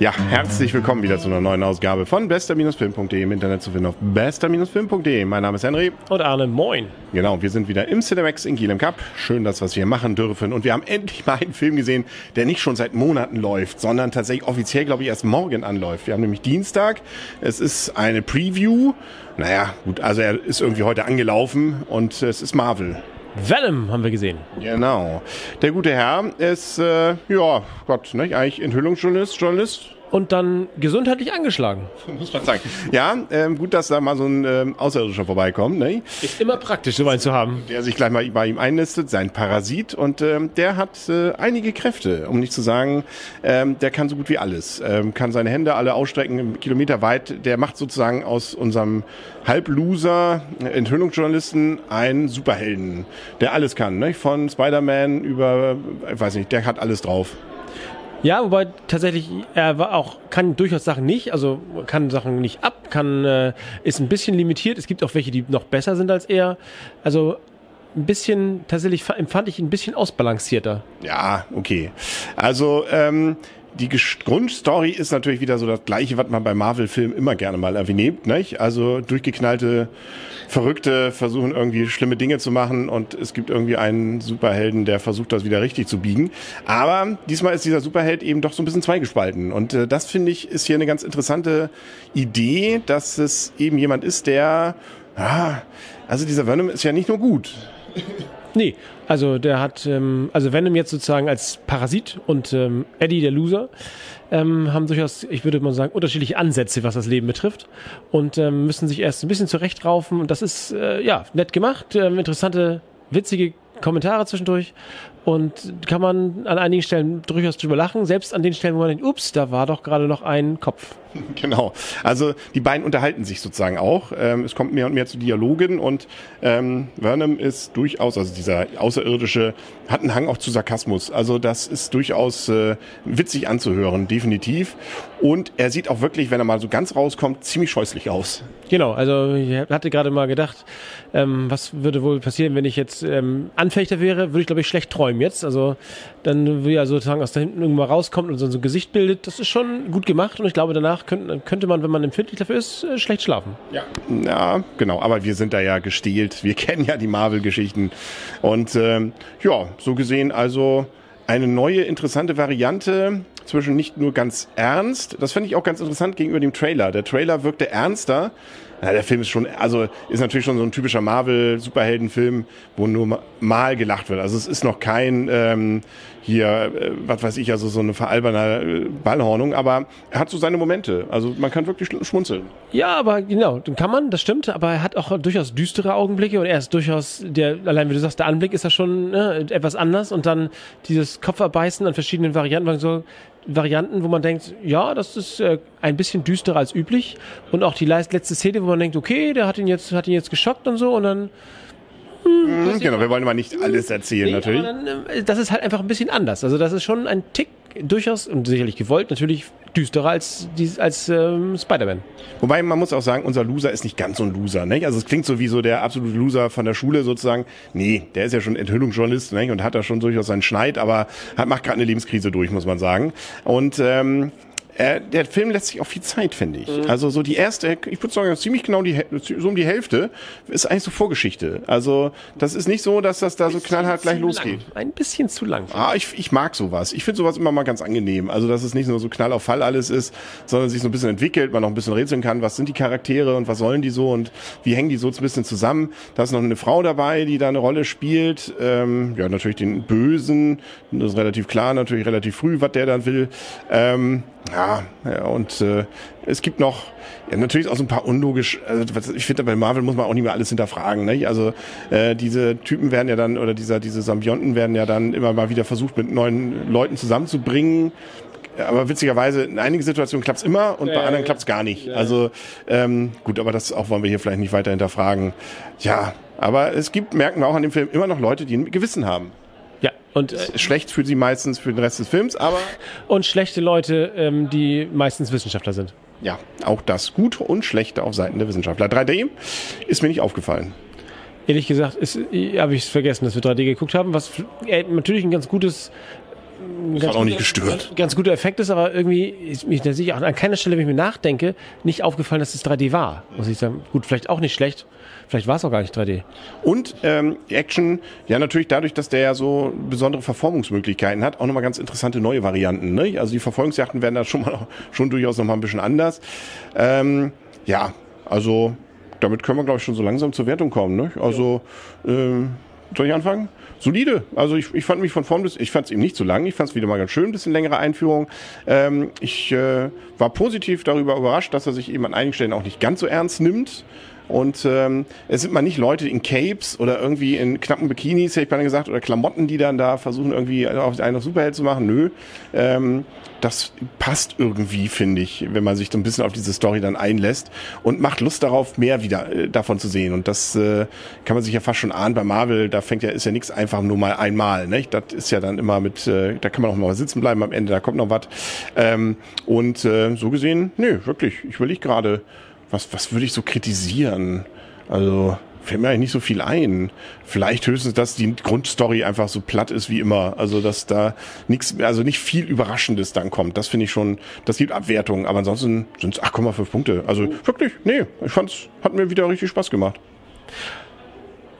Ja, herzlich willkommen wieder zu einer neuen Ausgabe von bester-film.de im Internet zu finden auf bester-film.de. Mein Name ist Henry. Und Arne, moin. Genau, wir sind wieder im Cinemax in Kiel im Cup. Schön, dass wir es hier machen dürfen. Und wir haben endlich mal einen Film gesehen, der nicht schon seit Monaten läuft, sondern tatsächlich offiziell, glaube ich, erst morgen anläuft. Wir haben nämlich Dienstag. Es ist eine Preview. Naja, gut, also er ist irgendwie heute angelaufen und es ist Marvel. Venom haben wir gesehen. Genau. Der gute Herr ist, äh, ja, Gott, ne, eigentlich Enthüllungsjournalist, Journalist, und dann gesundheitlich angeschlagen. Muss man sagen. Ja, ähm, gut, dass da mal so ein ähm, Außerirdischer vorbeikommt. Ne? Ist immer praktisch, so einen zu haben. Der sich gleich mal bei ihm einlistet, sein Parasit. Und ähm, der hat äh, einige Kräfte, um nicht zu sagen, ähm, der kann so gut wie alles. Ähm, kann seine Hände alle ausstrecken, Kilometer weit. Der macht sozusagen aus unserem Halbloser Enthüllungsjournalisten einen Superhelden, der alles kann. Ne? Von Spider-Man über, ich weiß nicht, der hat alles drauf. Ja, wobei tatsächlich er war auch kann durchaus Sachen nicht, also kann Sachen nicht ab, kann äh, ist ein bisschen limitiert. Es gibt auch welche, die noch besser sind als er. Also ein bisschen tatsächlich empfand ich ihn ein bisschen ausbalancierter. Ja, okay. Also ähm, die Grundstory ist natürlich wieder so das gleiche, was man bei Marvel-Filmen immer gerne mal erwähnt, nicht? Also durchgeknallte Verrückte versuchen irgendwie schlimme Dinge zu machen und es gibt irgendwie einen Superhelden, der versucht, das wieder richtig zu biegen. Aber diesmal ist dieser Superheld eben doch so ein bisschen zweigespalten und äh, das finde ich ist hier eine ganz interessante Idee, dass es eben jemand ist, der, ah, also dieser Venom ist ja nicht nur gut. Nee, also der hat, ähm, also Venom jetzt sozusagen als Parasit und ähm, Eddie der Loser ähm, haben durchaus, ich würde mal sagen, unterschiedliche Ansätze, was das Leben betrifft und ähm, müssen sich erst ein bisschen zurechtraufen und das ist äh, ja nett gemacht, ähm, interessante, witzige Kommentare zwischendurch und kann man an einigen Stellen durchaus drüber lachen, selbst an den Stellen, wo man denkt, ups, da war doch gerade noch ein Kopf. Genau. Also die beiden unterhalten sich sozusagen auch. Ähm, es kommt mehr und mehr zu Dialogen und ähm, Vernon ist durchaus, also dieser Außerirdische, hat einen Hang auch zu Sarkasmus. Also das ist durchaus äh, witzig anzuhören, definitiv. Und er sieht auch wirklich, wenn er mal so ganz rauskommt, ziemlich scheußlich aus. Genau, also ich hatte gerade mal gedacht, ähm, was würde wohl passieren, wenn ich jetzt ähm, Anfechter wäre, würde ich glaube ich schlecht träumen jetzt. Also dann will er sozusagen aus da hinten irgendwann rauskommt und so ein Gesicht bildet. Das ist schon gut gemacht und ich glaube danach könnte, könnte man, wenn man empfindlich dafür ist, äh, schlecht schlafen. Ja. ja, genau. Aber wir sind da ja gestählt. Wir kennen ja die Marvel-Geschichten. Und ähm, ja, so gesehen also eine neue interessante Variante zwischen nicht nur ganz ernst, das finde ich auch ganz interessant gegenüber dem Trailer. Der Trailer wirkte ernster. Ja, der Film ist schon, also ist natürlich schon so ein typischer Marvel-Superheldenfilm, wo nur mal gelacht wird. Also es ist noch kein ähm, hier, äh, was weiß ich, also so eine veralberne äh, Ballhornung, aber er hat so seine Momente. Also man kann wirklich schmunzeln. Ja, aber genau, dann kann man, das stimmt, aber er hat auch durchaus düstere Augenblicke und er ist durchaus, der, allein wie du sagst, der Anblick ist ja schon ne, etwas anders und dann dieses Kopferbeißen an verschiedenen Varianten, so Varianten, wo man denkt, ja, das ist äh, ein bisschen düsterer als üblich und auch die letzte Szene, wo man denkt, okay, der hat ihn jetzt, hat ihn jetzt geschockt und so und dann Mhm, genau, wir wollen mal nicht alles erzählen, nee, natürlich. Dann, äh, das ist halt einfach ein bisschen anders. Also das ist schon ein Tick durchaus und sicherlich gewollt, natürlich düsterer als, als ähm, Spider-Man. Wobei man muss auch sagen, unser Loser ist nicht ganz so ein Loser. Ne? Also es klingt so wie so der absolute Loser von der Schule sozusagen. Nee, der ist ja schon Enthüllungsjournalist ne? und hat da schon durchaus seinen Schneid, aber hat, macht gerade eine Lebenskrise durch, muss man sagen. Und ähm, äh, der Film lässt sich auch viel Zeit, finde ich. Mhm. Also so die erste, ich würde sagen, ziemlich genau die, so um die Hälfte ist eigentlich so Vorgeschichte. Also das ist nicht so, dass das da so knallhart gleich losgeht. Lang. Ein bisschen zu lang. Ah, ich, ich mag sowas. Ich finde sowas immer mal ganz angenehm. Also dass es nicht nur so knall auf Fall alles ist, sondern sich so ein bisschen entwickelt, man noch ein bisschen rätseln kann, was sind die Charaktere und was sollen die so und wie hängen die so ein bisschen zusammen. Da ist noch eine Frau dabei, die da eine Rolle spielt. Ähm, ja, natürlich den Bösen. Das ist relativ klar, natürlich relativ früh, was der dann will. Ähm, ja, ja und äh, es gibt noch ja, natürlich auch so ein paar unlogisch. Also, ich finde, bei Marvel muss man auch nicht mehr alles hinterfragen. Ne? Also äh, diese Typen werden ja dann oder dieser diese Symbionten werden ja dann immer mal wieder versucht mit neuen Leuten zusammenzubringen. Aber witzigerweise, in einigen Situationen klappt's immer und bei anderen klappt's gar nicht. Also ähm, gut, aber das auch wollen wir hier vielleicht nicht weiter hinterfragen. Ja, aber es gibt, merken wir auch an dem Film, immer noch Leute, die ein Gewissen haben. Und äh, schlecht für sie meistens für den Rest des Films, aber und schlechte Leute, ähm, die meistens Wissenschaftler sind. Ja, auch das gute und schlechte auf Seiten der Wissenschaftler. 3D ist mir nicht aufgefallen. Ehrlich gesagt, habe ich es vergessen, dass wir 3D geguckt haben, was äh, natürlich ein ganz gutes das hat auch nicht gestört. Ganz guter Effekt ist, aber irgendwie ist mich da sicher an keiner Stelle, wenn ich mir nachdenke, nicht aufgefallen, dass es 3D war. Muss ich sagen. Gut, vielleicht auch nicht schlecht. Vielleicht war es auch gar nicht 3D. Und ähm, Action, ja natürlich dadurch, dass der ja so besondere Verformungsmöglichkeiten hat, auch nochmal ganz interessante neue Varianten. Ne? Also die Verfolgungsjachten werden da schon mal schon durchaus nochmal ein bisschen anders. Ähm, ja, also damit können wir, glaube ich, schon so langsam zur Wertung kommen. Ne? Also, ähm, soll ich anfangen? Solide. Also ich, ich fand mich von vorn bis, ich fand es eben nicht zu lang. Ich fand es wieder mal ganz schön, ein bisschen längere Einführung. Ähm, ich äh, war positiv darüber überrascht, dass er sich eben an einigen Stellen auch nicht ganz so ernst nimmt. Und ähm, es sind mal nicht Leute in Capes oder irgendwie in knappen Bikinis, hätte ich beinahe gesagt, oder Klamotten, die dann da versuchen, irgendwie auf einen auf Superheld zu machen. Nö. Ähm, das passt irgendwie, finde ich, wenn man sich so ein bisschen auf diese Story dann einlässt und macht Lust darauf, mehr wieder äh, davon zu sehen. Und das äh, kann man sich ja fast schon ahnen bei Marvel, da fängt ja, ist ja nichts einfach nur mal einmal. Ne? Das ist ja dann immer mit, äh, da kann man auch mal sitzen bleiben am Ende, da kommt noch was. Ähm, und äh, so gesehen, nö, wirklich, ich will nicht gerade was, was würde ich so kritisieren? Also, fällt mir eigentlich nicht so viel ein. Vielleicht höchstens, dass die Grundstory einfach so platt ist wie immer. Also, dass da nichts, also nicht viel Überraschendes dann kommt. Das finde ich schon, das gibt Abwertungen. Aber ansonsten sind es 8,5 Punkte. Also, wirklich, nee, ich fand's, hat mir wieder richtig Spaß gemacht.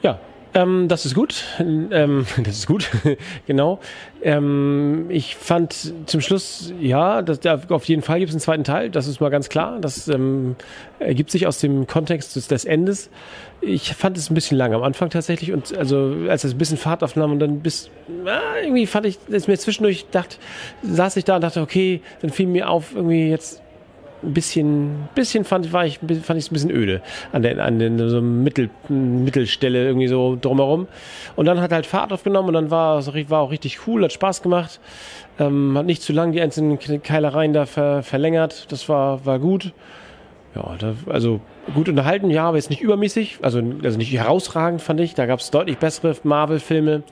Ja, ähm, das ist gut. Ähm, das ist gut, genau. Ähm, ich fand zum Schluss, ja, dass, da, auf jeden Fall gibt es einen zweiten Teil. Das ist mal ganz klar. Das ähm, ergibt sich aus dem Kontext des, des Endes. Ich fand es ein bisschen lang am Anfang tatsächlich und also als es ein bisschen Fahrt aufnahm und dann bis ah, irgendwie fand ich, dass mir zwischendurch dachte, saß ich da und dachte, okay, dann fiel mir auf irgendwie jetzt ein bisschen, bisschen fand, war ich, fand ich es ein bisschen öde an der, an der so Mittel, Mittelstelle irgendwie so drumherum. Und dann hat halt Fahrt aufgenommen und dann war, war auch richtig cool, hat Spaß gemacht. Ähm, hat nicht zu lang die einzelnen Keilereien da ver, verlängert. Das war, war gut. Ja, da, also gut unterhalten, ja, aber jetzt nicht übermäßig, also, also nicht herausragend, fand ich. Da gab es deutlich bessere Marvel-Filme.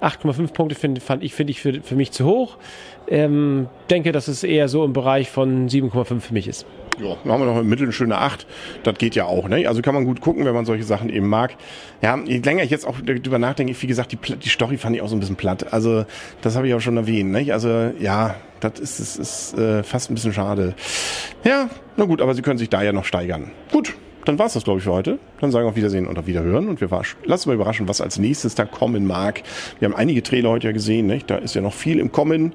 8,5 Punkte find, fand ich, finde ich für, für mich zu hoch. Ähm, denke, dass es eher so im Bereich von 7,5 für mich ist. Ja, dann haben wir noch im Mittel eine schöne 8. Das geht ja auch, ne? Also kann man gut gucken, wenn man solche Sachen eben mag. Ja, je länger ich jetzt auch darüber nachdenke, wie gesagt, die, die Story fand ich auch so ein bisschen platt. Also, das habe ich auch schon erwähnt, ne? Also, ja, das ist, ist, ist äh, fast ein bisschen schade. Ja, na gut, aber sie können sich da ja noch steigern. Gut, dann war's das, glaube ich, für heute. Dann sagen wir auf Wiedersehen und auf Wiederhören. Und wir lassen mal überraschen, was als nächstes da kommen mag. Wir haben einige Trailer heute ja gesehen. Nicht? Da ist ja noch viel im Kommen.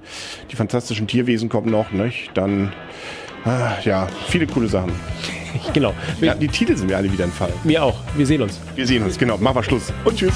Die fantastischen Tierwesen kommen noch. Nicht? Dann, ah, ja, viele coole Sachen. Genau. Ja, die Titel sind mir alle wieder entfallen. Mir auch. Wir sehen uns. Wir sehen uns, genau. Machen wir Schluss. Und tschüss.